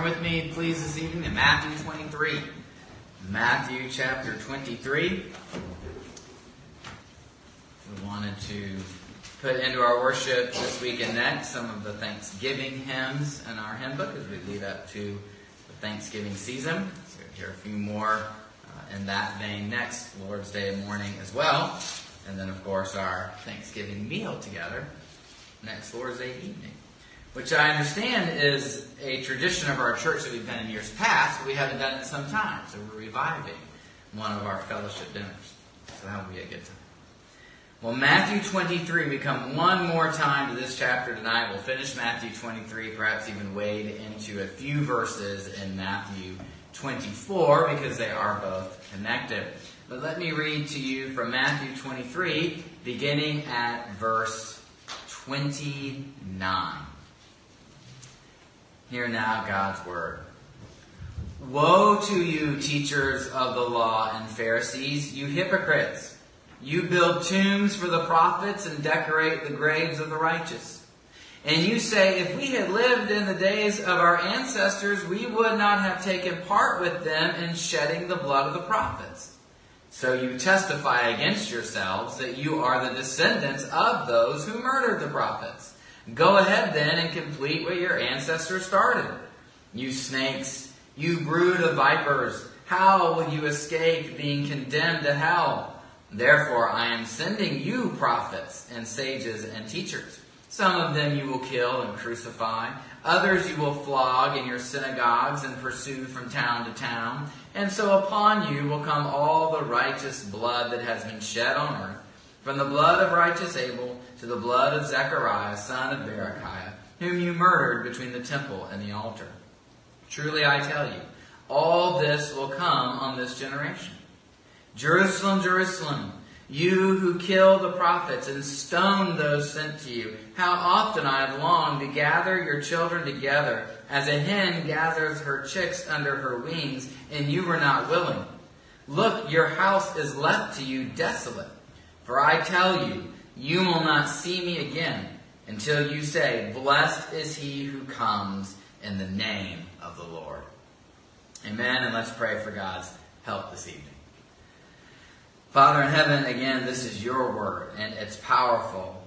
turn with me, please, this evening to Matthew 23. Matthew chapter 23. We wanted to put into our worship this week and next some of the Thanksgiving hymns in our hymn book as we lead up to the Thanksgiving season. So hear a few more uh, in that vein next Lord's Day morning as well. And then, of course, our Thanksgiving meal together next Lord's Day evening which I understand is a tradition of our church that we've done in years past, but we haven't done it in some time. So we're reviving one of our fellowship dinners. So that will be a good time. Well, Matthew 23, we come one more time to this chapter tonight. We'll finish Matthew 23, perhaps even wade into a few verses in Matthew 24 because they are both connected. But let me read to you from Matthew 23, beginning at verse 29. Hear now God's word. Woe to you, teachers of the law and Pharisees, you hypocrites! You build tombs for the prophets and decorate the graves of the righteous. And you say, if we had lived in the days of our ancestors, we would not have taken part with them in shedding the blood of the prophets. So you testify against yourselves that you are the descendants of those who murdered the prophets. Go ahead then and complete what your ancestors started. You snakes, you brood of vipers, how will you escape being condemned to hell? Therefore I am sending you prophets and sages and teachers. Some of them you will kill and crucify. Others you will flog in your synagogues and pursue from town to town. And so upon you will come all the righteous blood that has been shed on earth, from the blood of righteous Abel to the blood of Zechariah, son of Berechiah, whom you murdered between the temple and the altar. Truly I tell you, all this will come on this generation. Jerusalem, Jerusalem, you who kill the prophets and stone those sent to you, how often I have longed to gather your children together as a hen gathers her chicks under her wings, and you were not willing. Look, your house is left to you desolate. For I tell you, you will not see me again until you say, Blessed is he who comes in the name of the Lord. Amen. And let's pray for God's help this evening. Father in heaven, again, this is your word, and it's powerful.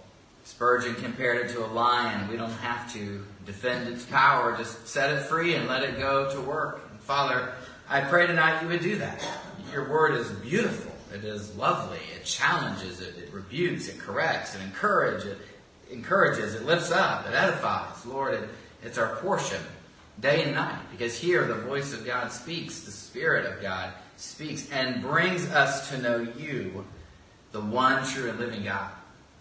Spurgeon compared it to a lion. We don't have to defend its power. Just set it free and let it go to work. Father, I pray tonight you would do that. Your word is beautiful. It is lovely. It challenges. It, it rebukes. It corrects. It encourages. It encourages. It lifts up. It edifies. Lord, it, it's our portion day and night because here the voice of God speaks. The Spirit of God speaks and brings us to know you, the one true and living God.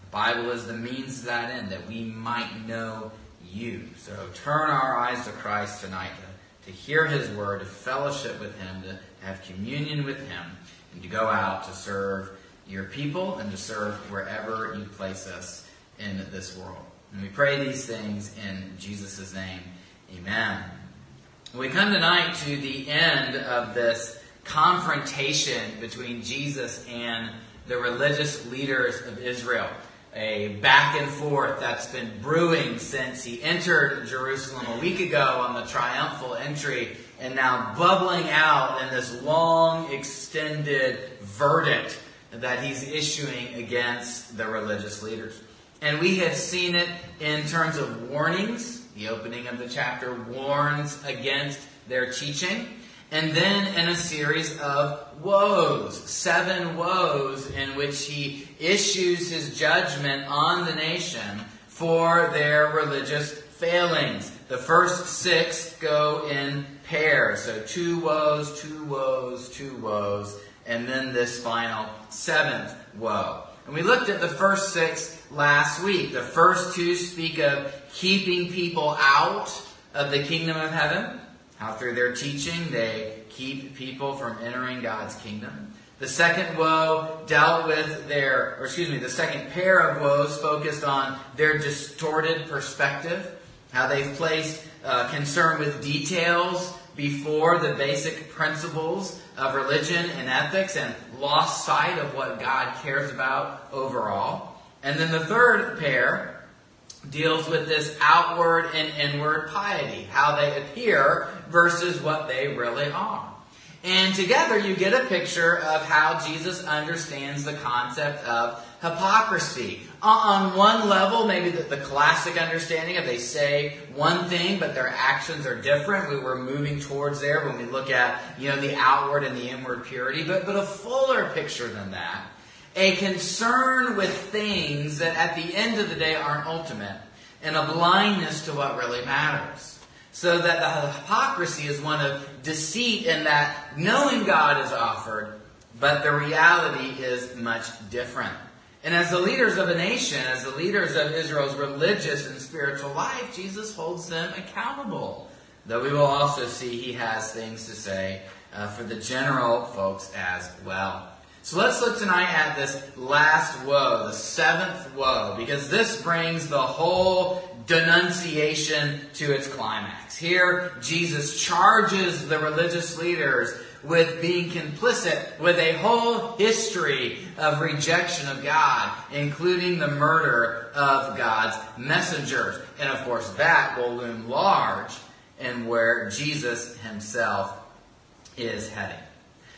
The Bible is the means to that end, that we might know you. So turn our eyes to Christ tonight to, to hear his word, to fellowship with him, to have communion with him and to go out to serve your people and to serve wherever you place us in this world. And we pray these things in Jesus' name. Amen. We come tonight to the end of this confrontation between Jesus and the religious leaders of Israel. A back and forth that's been brewing since he entered Jerusalem a week ago on the triumphal entry and now bubbling out in this long, extended verdict that he's issuing against the religious leaders. And we have seen it in terms of warnings. The opening of the chapter warns against their teaching. And then in a series of woes, seven woes, in which he issues his judgment on the nation for their religious failings. The first six go in pairs. So two woes, two woes, two woes, and then this final seventh woe. And we looked at the first six last week. The first two speak of keeping people out of the kingdom of heaven, how through their teaching they keep people from entering God's kingdom. The second woe dealt with their, or excuse me, the second pair of woes focused on their distorted perspective, how they've placed uh, concern with details before the basic principles of religion and ethics and lost sight of what God cares about overall. And then the third pair deals with this outward and inward piety, how they appear versus what they really are. And together you get a picture of how Jesus understands the concept of hypocrisy. Uh, on one level, maybe the, the, classic understanding of they say one thing, but their actions are different. We were moving towards there when we look at, you know, the outward and the inward purity, but, but a fuller picture than that. A concern with things that at the end of the day aren't ultimate, and a blindness to what really matters. So that the hypocrisy is one of deceit in that knowing God is offered, but the reality is much different. And as the leaders of a nation, as the leaders of Israel's religious and spiritual life, Jesus holds them accountable. Though we will also see he has things to say uh, for the general folks as well. So let's look tonight at this last woe, the seventh woe, because this brings the whole denunciation to its climax. Here, Jesus charges the religious leaders with being complicit with a whole history of rejection of God, including the murder of God's messengers. And of course, that will loom large in where Jesus himself is heading.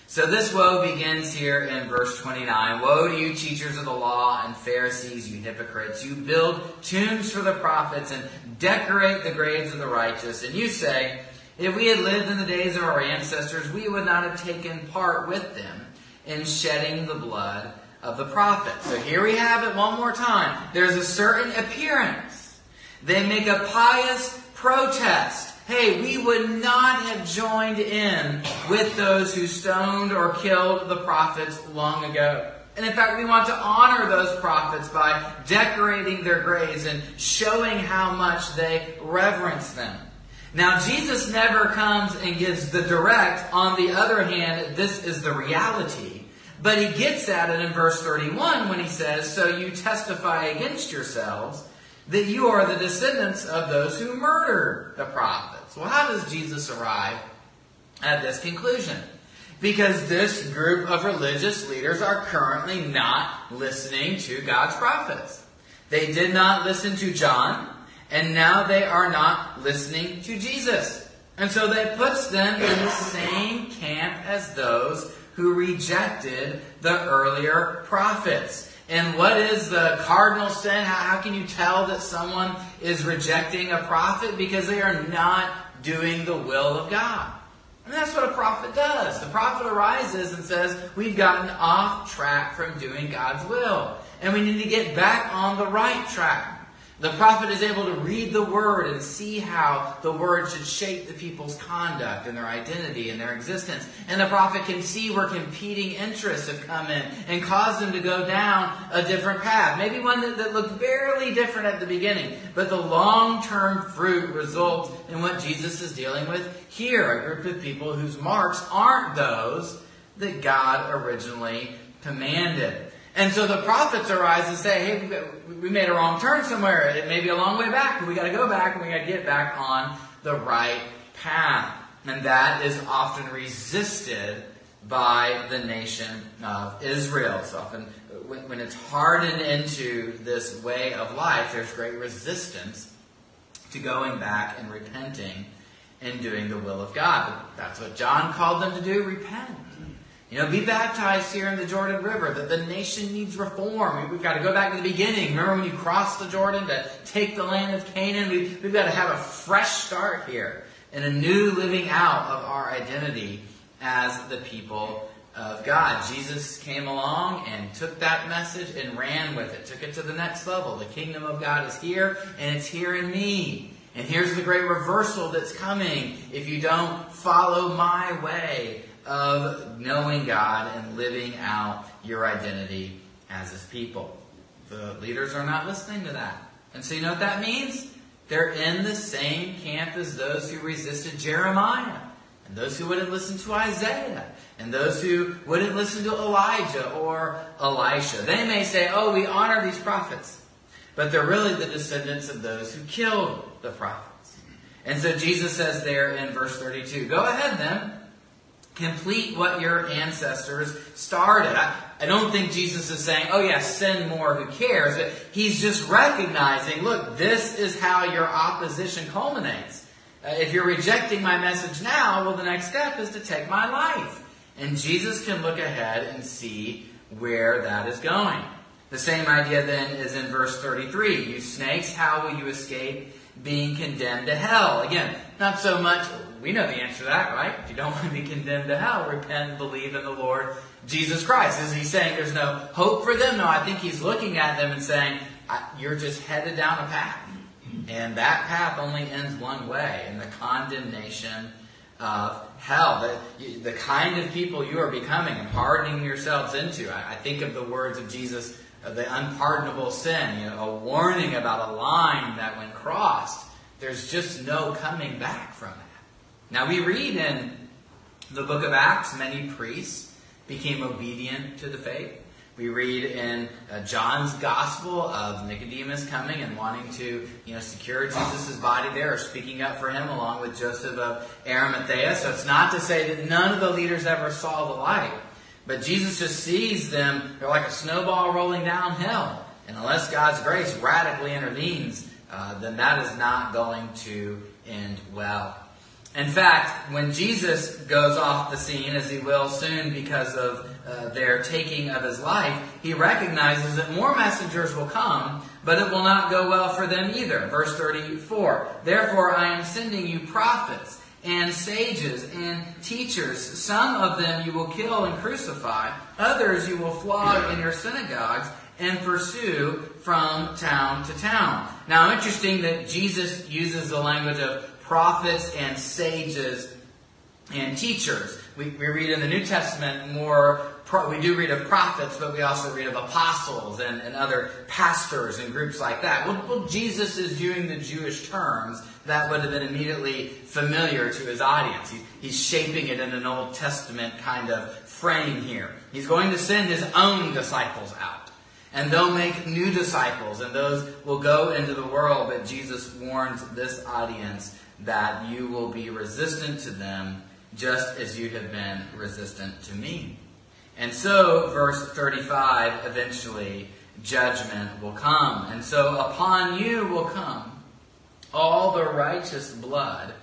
So this woe begins here in verse 29. Woe to you, teachers of the law and Pharisees, you hypocrites! You build tombs for the prophets and decorate the graves of the righteous. And you say, if we had lived in the days of our ancestors, we would not have taken part with them in shedding the blood of the prophets. So here we have it one more time. There's a certain appearance. They make a pious protest hey, we would not have joined in with those who stoned or killed the prophets long ago. And in fact, we want to honor those prophets by decorating their graves and showing how much they reverence them. Now, Jesus never comes and gives the direct, on the other hand, this is the reality. But he gets at it in verse 31 when he says, So you testify against yourselves that you are the descendants of those who murdered the prophets. Well, how does Jesus arrive at this conclusion? Because this group of religious leaders are currently not listening to God's prophets. They did not listen to John, and now they are not listening to Jesus. And so that puts them in the same camp as those who rejected the earlier prophets. And what is the cardinal sin? How, can you tell that someone is rejecting a prophet? Because they are not doing the will of God. And that's what a prophet does. The prophet arises and says, We've gotten off track from doing God's will. And we need to get back on the right track. The prophet is able to read the word and see how the word should shape the people's conduct and their identity and their existence. And the prophet can see where competing interests have come in and caused them to go down a different path. Maybe one that, that looked barely different at the beginning, but the long term fruit results in what Jesus is dealing with here a group of people whose marks aren't those that God originally commanded. And so the prophets arise and say, hey, we made a wrong turn somewhere. It may be a long way back, but we got to go back and we got to get back on the right path. And that is often resisted by the nation of Israel. So often, when it's hardened into this way of life, there's great resistance to going back and repenting and doing the will of God. That's what John called them to do repent. You know, be baptized here in the Jordan River, that the nation needs reform. We've got to go back to the beginning. Remember when you crossed the Jordan to take the land of Canaan? We've, we've got to have a fresh start here and a new living out of our identity as the people of God. Jesus came along and took that message and ran with it, took it to the next level. The kingdom of God is here, and it's here in me. And here's the great reversal that's coming if you don't follow my way of knowing God and living out your identity as His people. The leaders are not listening to that. And so you know what that means? They're in the same camp as those who resisted Jeremiah, and those who wouldn't listen to Isaiah, and those who wouldn't listen to Elijah or Elisha. They may say, oh, we honor these prophets. But they're really the descendants of those who killed the prophets. And so Jesus says there in verse 32, go ahead then Complete what your ancestors started. I, I don't think Jesus is saying, oh yeah, send more, who cares? But he's just recognizing, look, this is how your opposition culminates. Uh, if you're rejecting my message now, well, the next step is to take my life. And Jesus can look ahead and see where that is going. The same idea then is in verse 33. You snakes, how will you escape being condemned to hell? Again, not so much, we know the answer to that, right? If you don't want to be condemned to hell, repent and believe in the Lord Jesus Christ. Is he saying there's no hope for them? No, I think he's looking at them and saying, you're just headed down a path. And that path only ends one way, in the condemnation of hell. The, the kind of people you are becoming and hardening yourselves into. I, I think of the words of Jesus, uh, the unpardonable sin, you know, a warning about a line that when crossed, there's just no coming back from that. Now we read in the book of Acts, many priests became obedient to the faith. We read in uh, John's gospel of Nicodemus coming and wanting to, you know, secure Jesus' body there or speaking up for him along with Joseph of Arimathea. So it's not to say that none of the leaders ever saw the light. But Jesus just sees them, they're like a snowball rolling downhill. And unless God's grace radically intervenes, uh, then that is not going to end well. In fact, when Jesus goes off the scene, as he will soon because of uh, their taking of his life, he recognizes that more messengers will come, but it will not go well for them either. Verse 34 Therefore, I am sending you prophets and sages and teachers. Some of them you will kill and crucify, others you will flog in your synagogues and pursue from town to town. Now, interesting that Jesus uses the language of prophets and sages and teachers. We, we read in the New Testament more, we do read of prophets, but we also read of apostles and, and other pastors and groups like that. Well, well, Jesus is using the Jewish terms that would have been immediately familiar to his audience. He, he's shaping it in an Old Testament kind of frame here. He's going to send his own disciples out. And they'll make new disciples, and those will go into the world. But Jesus warns this audience that you will be resistant to them just as you have been resistant to me. And so, verse 35, eventually, judgment will come. And so, upon you will come all the righteous blood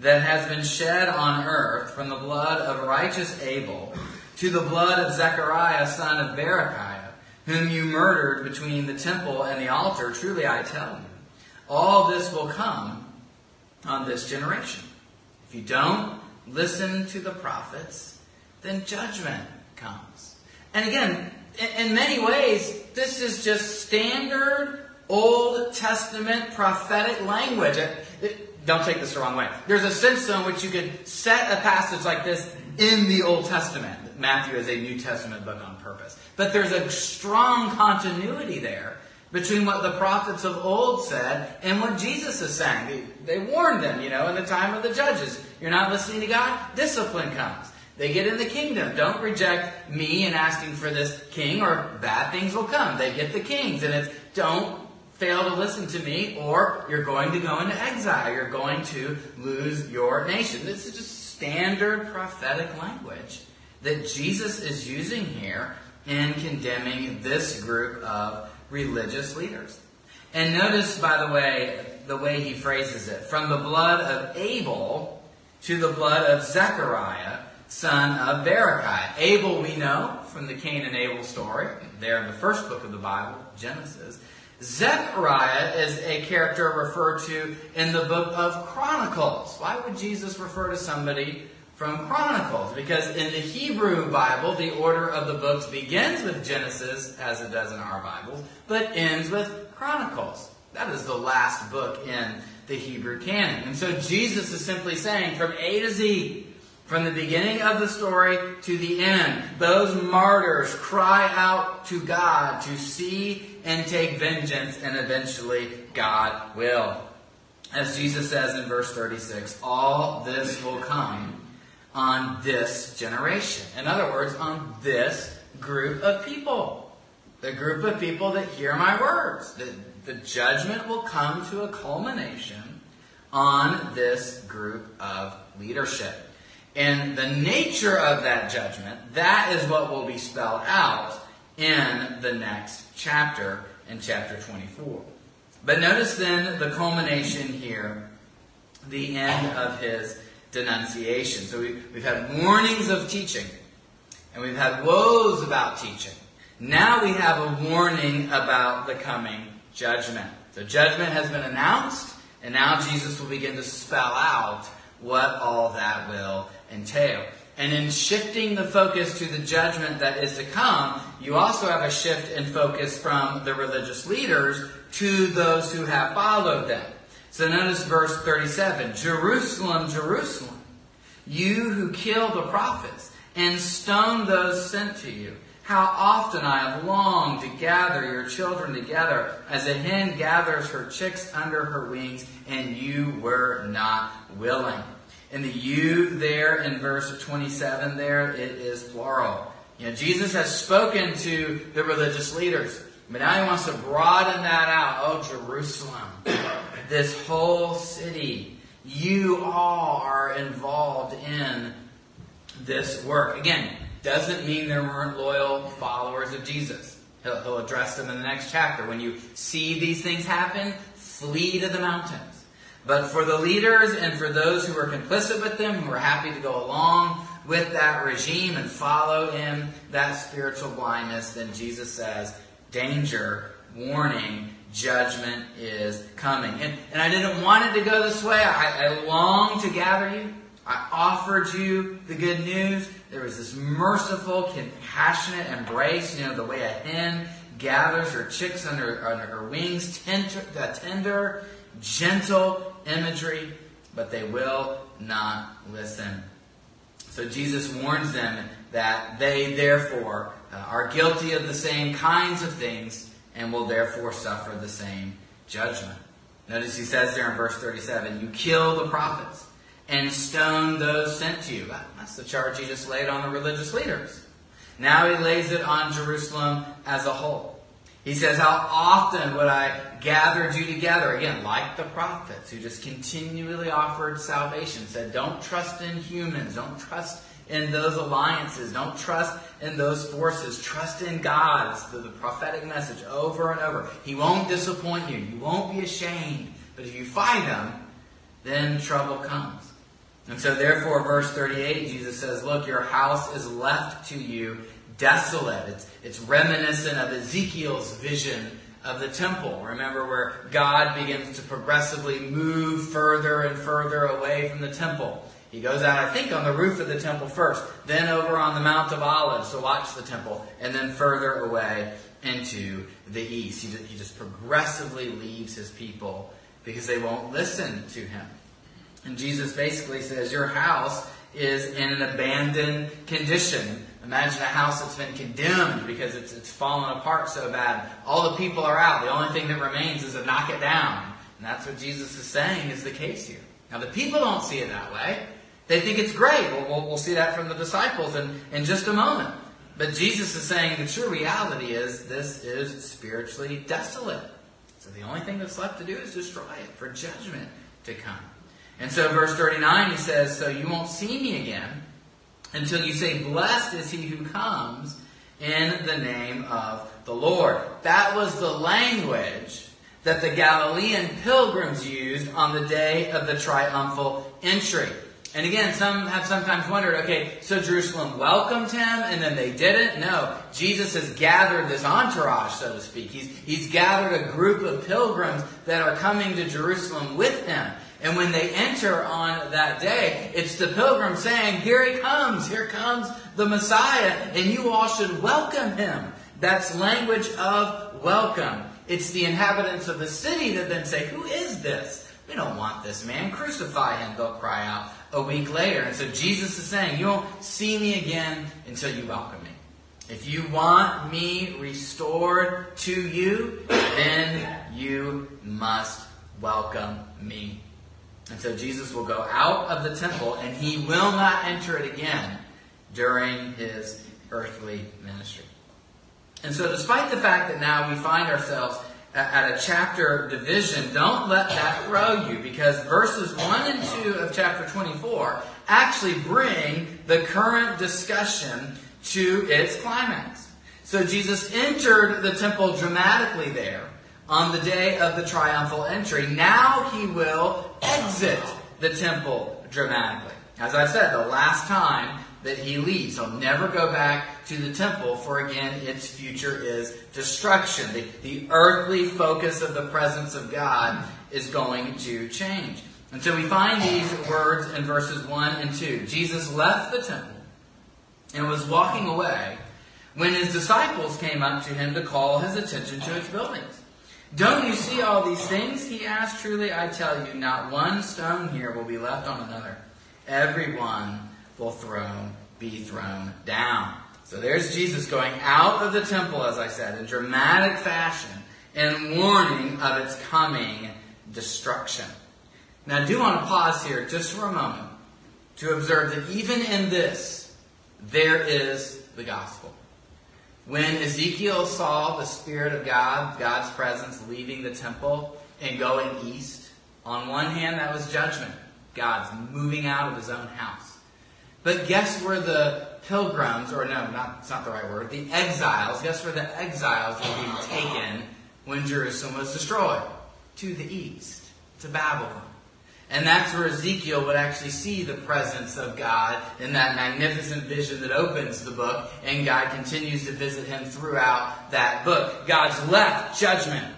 that has been shed on earth, from the blood of righteous Abel to the blood of Zechariah, son of Berechiah, whom you murdered between the temple and the altar. Truly, I tell you, all this will come on this generation. If you don't listen to the prophets, then judgment comes. And again, in many ways, this is just standard Old Testament prophetic language. Don't take this the wrong way. There's a sense in which you could set a passage like this in the Old Testament. Matthew is a New Testament book on purpose. But there's a strong continuity there between what the prophets of old said and what Jesus is saying. They, they warned them, you know, in the time of the judges. You're not listening to God, discipline comes. They get in the kingdom. Don't reject me and asking for this king, or bad things will come. They get the kings, and it's don't fail to listen to me, or you're going to go into exile. You're going to lose your nation. This is just standard prophetic language that Jesus is using here in condemning this group of religious leaders. And notice, by the way, the way he phrases it from the blood of Abel to the blood of Zechariah, son of Berechiah. Abel, we know from the Cain and Abel story, there in the first book of the Bible, Genesis. Zechariah is a character referred to in the book of Chronicles. Why would Jesus refer to somebody from Chronicles because in the Hebrew Bible, the order of the books begins with Genesis, as it does in our Bibles, but ends with Chronicles. That is the last book in the Hebrew canon. And so Jesus is simply saying from A to Z, from the beginning of the story to the end, those martyrs cry out to God to see and take vengeance, and eventually God will. As Jesus says in verse 36, all this will come on this generation. In other words, on this group of people. The group of people that hear my words. The, the judgment will come to a culmination on this group of leadership. And the nature of that judgment, that is what will be spelled out in the next chapter, in chapter 24. But notice then the culmination here, the end of his denunciation. So we, we've had warnings of teaching, and we've had woes about teaching. Now we have a warning about the coming judgment. So judgment has been announced, and now Jesus will begin to spell out what all that will entail. And in shifting the focus to the judgment that is to come, you also have a shift in focus from the religious leaders to those who have followed them. So notice verse 37 Jerusalem, Jerusalem, you who kill the prophets and stone those sent to you. How often I have longed to gather your children together as a hen gathers her chicks under her wings, and you were not willing. And the you there in verse 27 there, it is plural. You know, Jesus has spoken to the religious leaders, but now he wants to broaden that out. Oh, Jerusalem, this whole city, you all are involved in this work. Again, doesn't mean there weren't loyal followers of Jesus. He'll, he'll address them in the next chapter. When you see these things happen, flee to the mountains. But for the leaders and for those who were complicit with them, who were happy to go along with that regime and follow in that spiritual blindness, then Jesus says, danger, warning, judgment is coming. And, and I didn't want it to go this way. I, I long to gather you. I offered you the good news. There was this merciful, compassionate embrace, you know, the way a hen gathers her chicks under, under her wings, tender, tender, gentle imagery, but they will not listen. So Jesus warns them that they therefore uh, are guilty of the same kinds of things and will therefore suffer the same judgment. Notice he says there in verse 37, you kill the prophets and stone those sent to you. That's the charge he just laid on the religious leaders. Now he lays it on Jerusalem as a whole. He says, How often would I gathered you together? Again, like the prophets who just continually offered salvation, said, Don't trust in humans, don't trust in those alliances, don't trust in those forces, trust in God's, the, the prophetic message over and over. He won't disappoint you, you won't be ashamed. But if you fight him, then trouble comes. And so, therefore, verse 38, Jesus says, Look, your house is left to you desolate. It's, it's reminiscent of Ezekiel's vision of the temple. Remember where God begins to progressively move further and further away from the temple. He goes out, I think, on the roof of the temple first, then over on the Mount of Olives to watch the temple, and then further away into the east. He, just progressively leaves his people because they won't listen to him. And Jesus basically says, Your house is in an abandoned condition. Imagine a house that's been condemned because it's, it's fallen apart so bad. All the people are out. The only thing that remains is to knock it down. And that's what Jesus is saying is the case here. Now, the people don't see it that way. They think it's great. Well, we'll, see that from the disciples in, in just a moment. But Jesus is saying the true reality is this is spiritually desolate. So the only thing that's left to do is destroy it for judgment to come. And so, verse 39, he says, So you won't see me again until you say, Blessed is he who comes in the name of the Lord. That was the language that the Galilean pilgrims used on the day of the triumphal entry. And again, some have sometimes wondered, okay, so Jerusalem welcomed him and then they didn't? No. Jesus has gathered this entourage, so to speak. He's, he's gathered a group of pilgrims that are coming to Jerusalem with him. And when they enter on that day, it's the pilgrim saying, Here he comes, here comes the Messiah, and you all should welcome him. That's language of welcome. It's the inhabitants of the city that then say, Who is this? We don't want this man. Crucify him, they'll cry out a week later. And so Jesus is saying, You won't see me again until you welcome me. If you want me restored to you, then you must welcome me. And so Jesus will go out of the temple and he will not enter it again during his earthly ministry. And so, despite the fact that now we find ourselves at a chapter division, don't let that throw you because verses 1 and 2 of chapter 24 actually bring the current discussion to its climax. So Jesus entered the temple dramatically there on the day of the triumphal entry. Now he will exit the temple dramatically. As I said, the last time that he leaves. He'll never go back to the temple, for again, its future is destruction. The, the earthly focus of the presence of God is going to change. And so we find these words in verses 1 and 2. Jesus left the temple and was walking away when his disciples came up to him to call his attention to its buildings. Don't you see all these things? He asked. Truly, I tell you, not one stone here will be left on another. Every one will throw, be thrown down. So there's Jesus going out of the temple, as I said, in dramatic fashion and warning of its coming destruction. Now, I do want to pause here just for a moment to observe that even in this, there is the gospel. When Ezekiel saw the Spirit of God, God's presence, leaving the temple and going east, on one hand, that was judgment. God's moving out of his own house. But guess where the pilgrims, or no, not, it's not the right word, the exiles, guess where the exiles were being taken when Jerusalem was destroyed? To the east, to Babylon. And that's where Ezekiel would actually see the presence of God in that magnificent vision that opens the book, and God continues to visit him throughout that book. God's left judgment,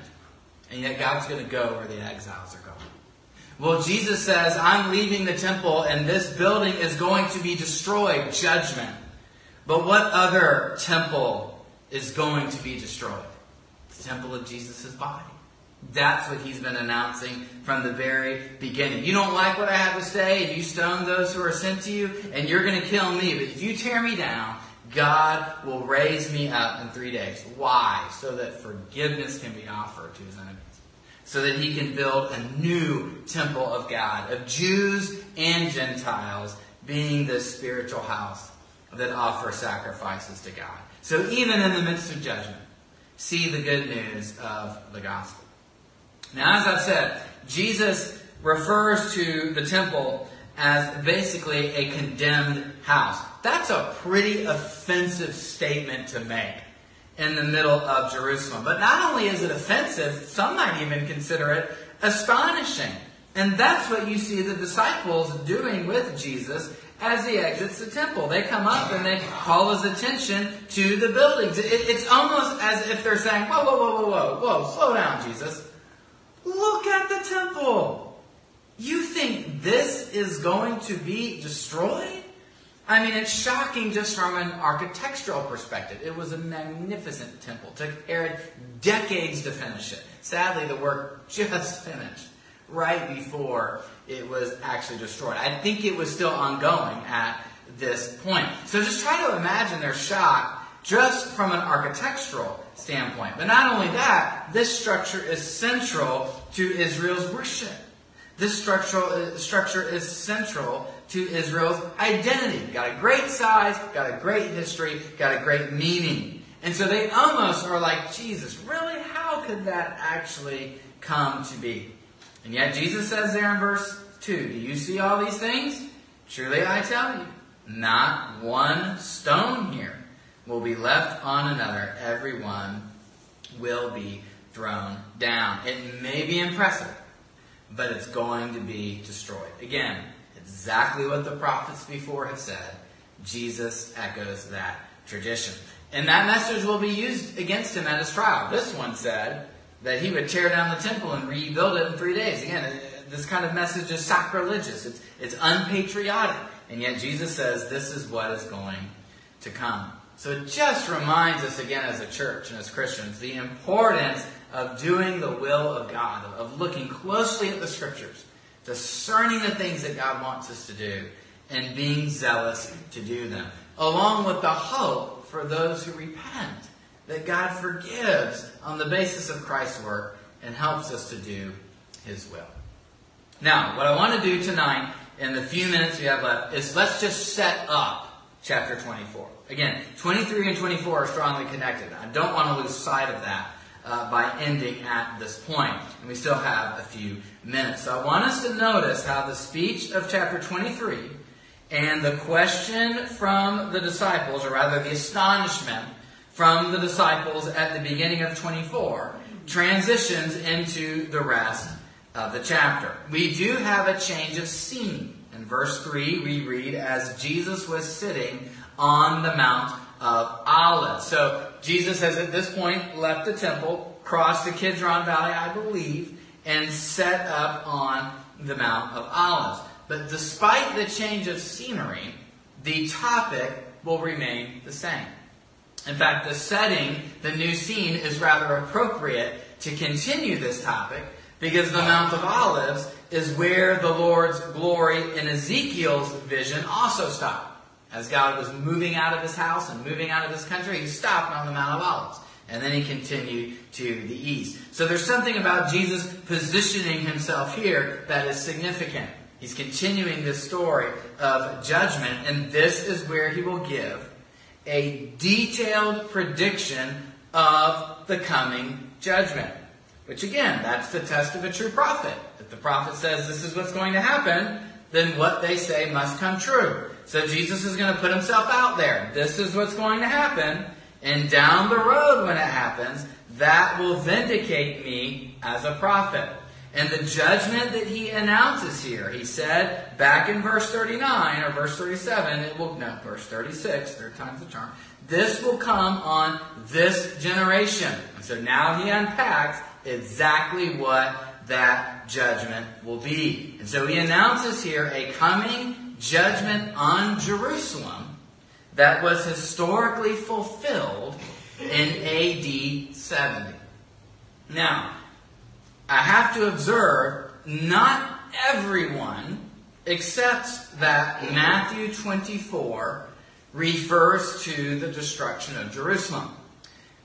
and yet God's going to go where the exiles are going. Well, Jesus says, I'm leaving the temple, and this building is going to be destroyed, judgment. But what other temple is going to be destroyed? The temple of Jesus' body. That's what he's been announcing from the very beginning. You don't like what I have to say, and you stone those who are sent to you, and you're going to kill me. But if you tear me down, God will raise me up in three days. Why? So that forgiveness can be offered to his enemies. So that he can build a new temple of God, of Jews and Gentiles, being the spiritual house that offers sacrifices to God. So even in the midst of judgment, see the good news of the gospel. Now, as I've said, Jesus refers to the temple as basically a condemned house. That's a pretty offensive statement to make in the middle of Jerusalem. But not only is it offensive, some might even consider it astonishing. And that's what you see the disciples doing with Jesus as he exits the temple. They come up and they call his attention to the buildings. It, it's almost as if they're saying, Whoa, whoa, whoa, whoa, whoa, whoa, slow down, Jesus. Look at the temple. You think this is going to be destroyed? I mean, it's shocking just from an architectural perspective. It was a magnificent temple. It took Herod decades to finish it. Sadly, the work just finished right before it was actually destroyed. I think it was still ongoing at this point. So just try to imagine their shock just from an architectural standpoint. But not only that, this structure is central to Israel's worship. This structural, uh, structure is central to Israel's identity. Got a great size, got a great history, got a great meaning. And so they almost are like, Jesus, really? How could that actually come to be? And yet Jesus says there in verse 2, Do you see all these things? Truly I tell you, not one stone here will be left on another. Every one will be thrown down. It may be impressive, but it's going to be destroyed. Again, exactly what the prophets before have said. Jesus echoes that tradition. And that message will be used against him at his trial. This one said that he would tear down the temple and rebuild it in three days. Again, uh, this kind of message is sacrilegious. It's, it's unpatriotic. And yet Jesus says this is what is going to come. So it just reminds us again as a church and as Christians the importance of doing the will of God, of looking closely at the scriptures, discerning the things that God wants us to do, and being zealous to do them, along with the hope for those who repent that God forgives on the basis of Christ's work and helps us to do His will. Now, what I want to do tonight, in the few minutes we have left, is let's just set up chapter 24. Again, 23 and 24 are strongly connected. I don't want to lose sight of that. Uh, by ending at this point. And we still have a few minutes. So I want us to notice how the speech of chapter 23 and the question from the disciples, or rather the astonishment from the disciples at the beginning of 24, transitions into the rest of the chapter. We do have a change of scene. In verse 3, we read, As Jesus was sitting on the Mount of Olives. So Jesus has at this point left the temple, crossed the Kidron Valley, I believe, and set up on the Mount of Olives. But despite the change of scenery, the topic will remain the same. In fact, the setting, the new scene, is rather appropriate to continue this topic because the Mount of Olives is where the Lord's glory in Ezekiel's vision also stopped. As God was moving out of his house and moving out of his country, he stopped on the Mount of Olives. And then he continued to the east. So there's something about Jesus positioning himself here that is significant. He's continuing this story of judgment, and this is where he will give a detailed prediction of the coming judgment. Which again, that's the test of a true prophet. If the prophet says this is what's going to happen, then what they say must come true. So Jesus is going to put himself out there. This is what's going to happen. And down the road when it happens, that will vindicate me as a prophet. And the judgment that he announces here, he said back in verse 39 or verse 37, it will, no, verse 36, third time's the charm. This will come on this generation. And so now he unpacks exactly what that judgment will be. And so he announces here a coming judgment on Jerusalem that was historically fulfilled in AD 70. Now, I have to observe not everyone accepts that Matthew 24 refers to the destruction of Jerusalem.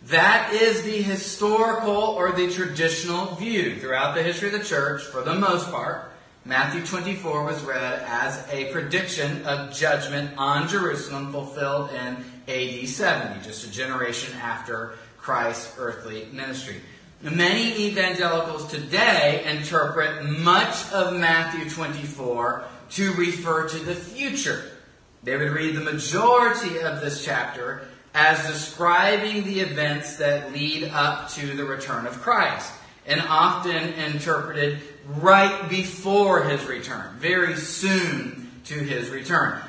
That is the historical or the traditional view throughout the history of the church, for the most part. Matthew 24 was read as a prediction of judgment on Jerusalem fulfilled in AD 70, just a generation after Christ's earthly ministry. Many evangelicals today interpret much of Matthew 24 to refer to the future. They would read the majority of this chapter as describing the events that lead up to the return of Christ, and often interpreted right before his return, very soon to his return.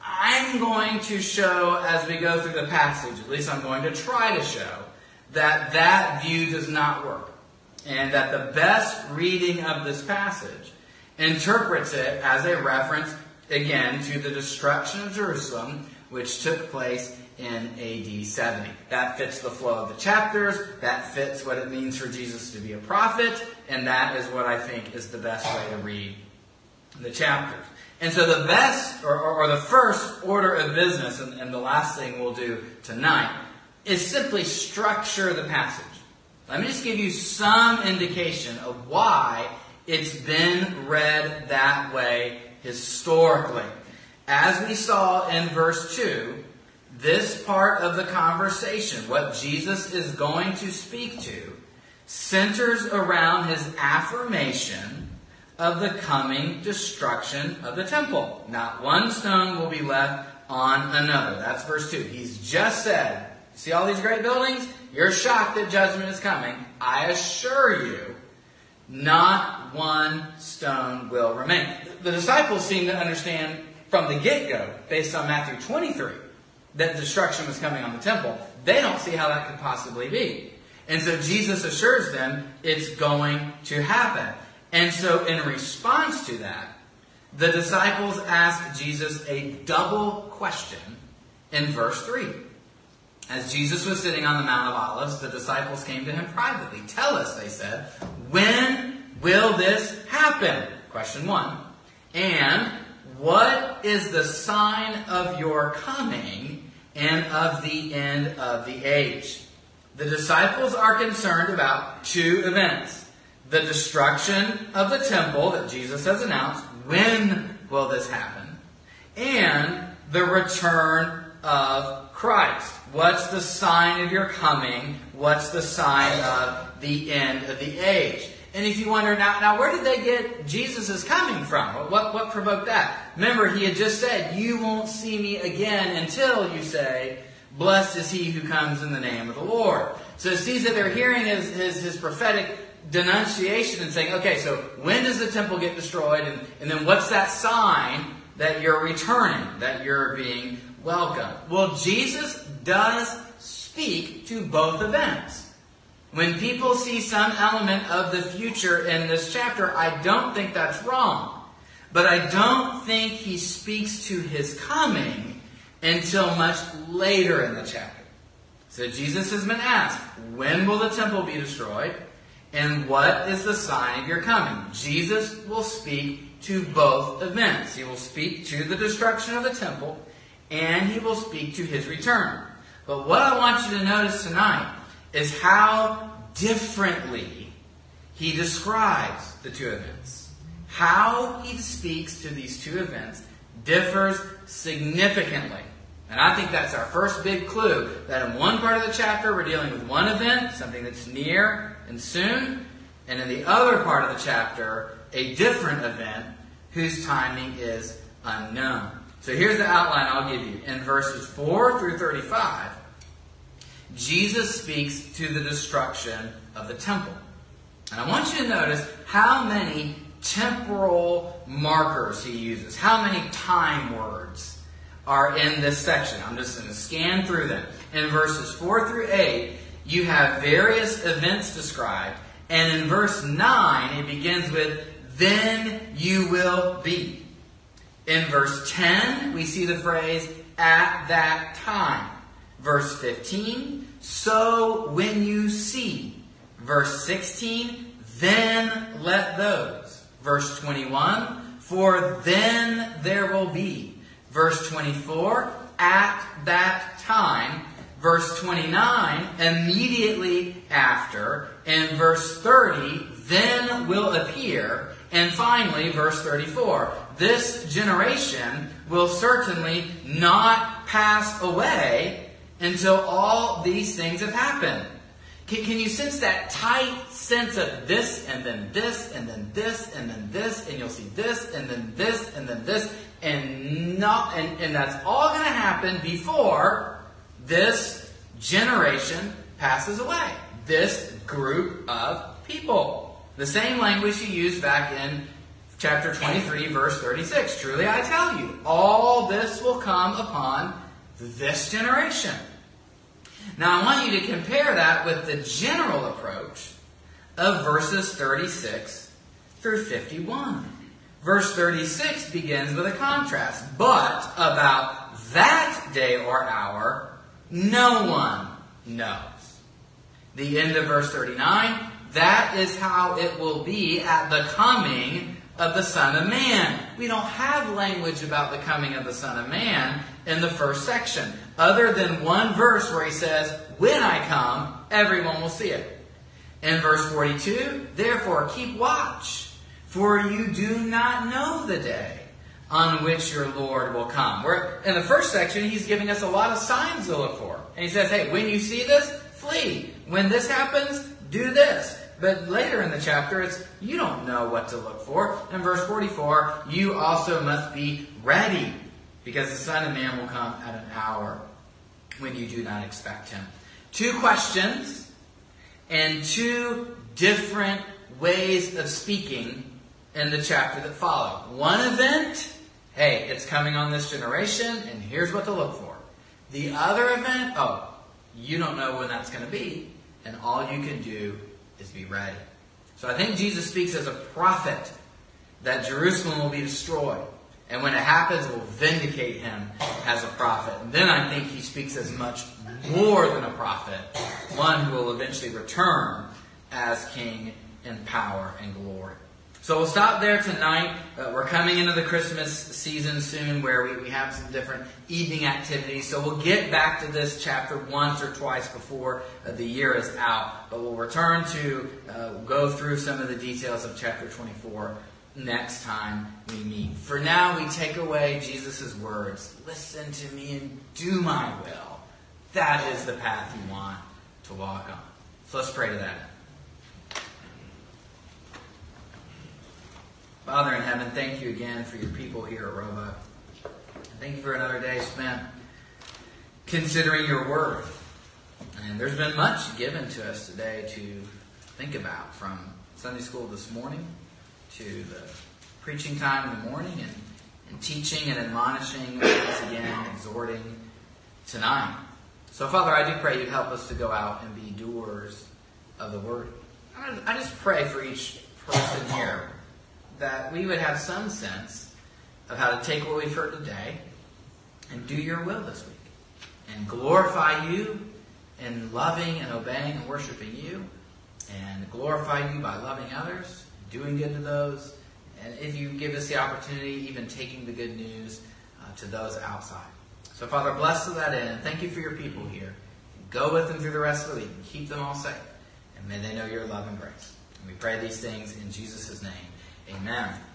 I'm going to show as we go through the passage, at least I'm going to try to show, that that view does not work. And that the best reading of this passage interprets it as a reference, again, to the destruction of Jerusalem, which took place in AD 70. That fits the flow of the chapters, that fits what it means for Jesus to be a prophet, and that is what I think is the best way to read the chapters. And so the best, or, or, or the first order of business, and, and the last thing we'll do tonight, is simply structure the passage. Let me just give you some indication of why it's been read that way historically. As we saw in verse 2, this part of the conversation, what Jesus is going to speak to, centers around his affirmation of the coming destruction of the temple. Not one stone will be left on another. That's verse 2. He's just said, See all these great buildings? You're shocked that judgment is coming. I assure you, not one stone will remain. The disciples seem to understand from the get go, based on Matthew 23, that destruction was coming on the temple. They don't see how that could possibly be. And so Jesus assures them it's going to happen. And so, in response to that, the disciples ask Jesus a double question in verse 3. As Jesus was sitting on the Mount of Olives, the disciples came to him privately. Tell us, they said, when will this happen? Question one. And what is the sign of your coming and of the end of the age? The disciples are concerned about two events. The destruction of the temple that Jesus has announced. When will this happen? And the return of Christ. What's the sign of your coming? what's the sign of the end of the age. And if you wonder now, now where did they get Jesus is coming from? What, what provoked that? Remember, he had just said, You won't see me again until you say, Blessed is he who comes in the name of the Lord. So it sees that they're hearing his, his, his prophetic denunciation and saying, okay, so when does the temple get destroyed? And, and then what's that sign that you're returning, that you're being welcome? Well, Jesus does speak to both events. When people see some element of the future in this chapter, I don't think that's wrong. But I don't think he speaks to his coming until much later in the chapter. So Jesus has been asked, when will the temple be destroyed? And what is the sign of your coming? Jesus will speak to both events. He will speak to the destruction of the temple, and he will speak to his return. But what I want you to notice tonight is how differently he describes the two events. How he speaks to these two events differs significantly. And I think that's our first big clue that in one part of the chapter we're dealing with one event, something that's near and soon, and in the other part of the chapter, a different event whose timing is unknown. So here's the outline I'll give you. In verses 4 through 35, Jesus speaks to the destruction of the temple. And I want you to notice how many temporal markers he uses, how many time words are in this section. I'm just going to scan through them. In verses 4 through 8, you have various events described. And in verse 9, it begins with, Then you will be. In verse 10, we see the phrase, At that time. Verse 15, So when you see. Verse 16, Then let those. Verse 21, For then there will be. Verse 24, at that time. Verse 29, immediately after. And verse 30, then will appear. And finally, verse 34, this generation will certainly not pass away until all these things have happened. Can, can, you sense that tight sense of this and then this and then this and then this and you'll see this and then this and then this and not and, and that's all going to happen before this generation passes away. This group of people. The same language he used back in chapter 23, verse 36. Truly I tell you, all this will come upon this generation. Now I want you to compare that with the general approach of verses 36 through 51. Verse 36 begins with a contrast. But about that day or hour, no one knows. The end of verse 39, that is how it will be at the coming of the Son of Man. We don't have language about the coming of the Son of Man in the first section, other than one verse where he says, When I come, everyone will see it. In verse 42, therefore keep watch for you do not know the day on which your Lord will come. Where in the first section, he's giving us a lot of signs to look for. And he says, hey, when you see this, flee. When this happens, do this. But later in the chapter, it's you don't know what to look for. In verse 44, you also must be ready, because the Son of Man will come at an hour when you do not expect him. Two questions and two different ways of speaking in the chapter that follow. One event, hey, it's coming on this generation, and here's what to look for. The other event, oh, you don't know when that's going to be, and all you can do is be ready. So I think Jesus speaks as a prophet that Jerusalem will be destroyed. And when it happens, will vindicate him as a prophet. And then I think he speaks as much more than a prophet, one who will eventually return as king in power and glory. So we'll stop there tonight. Uh, we're coming into the Christmas season soon where we, we have some different evening activities. So we'll get back to this chapter once or twice before uh, the year is out. But we'll return to uh, go through some of the details of chapter 24 next time we meet. For now, we take away Jesus' words Listen to me and do my will. That is the path you want. to walk on. So let's pray to that Father in heaven, thank you again for your people here at Roebuck. Thank you for another day spent considering your word. And there's been much given to us today to think about from Sunday school this morning to the preaching time in the morning and, and teaching and admonishing once again, exhorting tonight. So, Father, I do pray you help us to go out and be doers of the word. I just pray for each person here that we would have some sense of how to take what we've heard today and do your will this week and glorify you in loving and obeying and worshiping you and glorify you by loving others, doing good to those, and if you give us the opportunity, even taking the good news uh, to those outside. So, Father, bless to that end, and thank you for your people here. Go with them through the rest of the week and keep them all safe. And may they know your love and grace. And we pray these things in Jesus' name. Amen.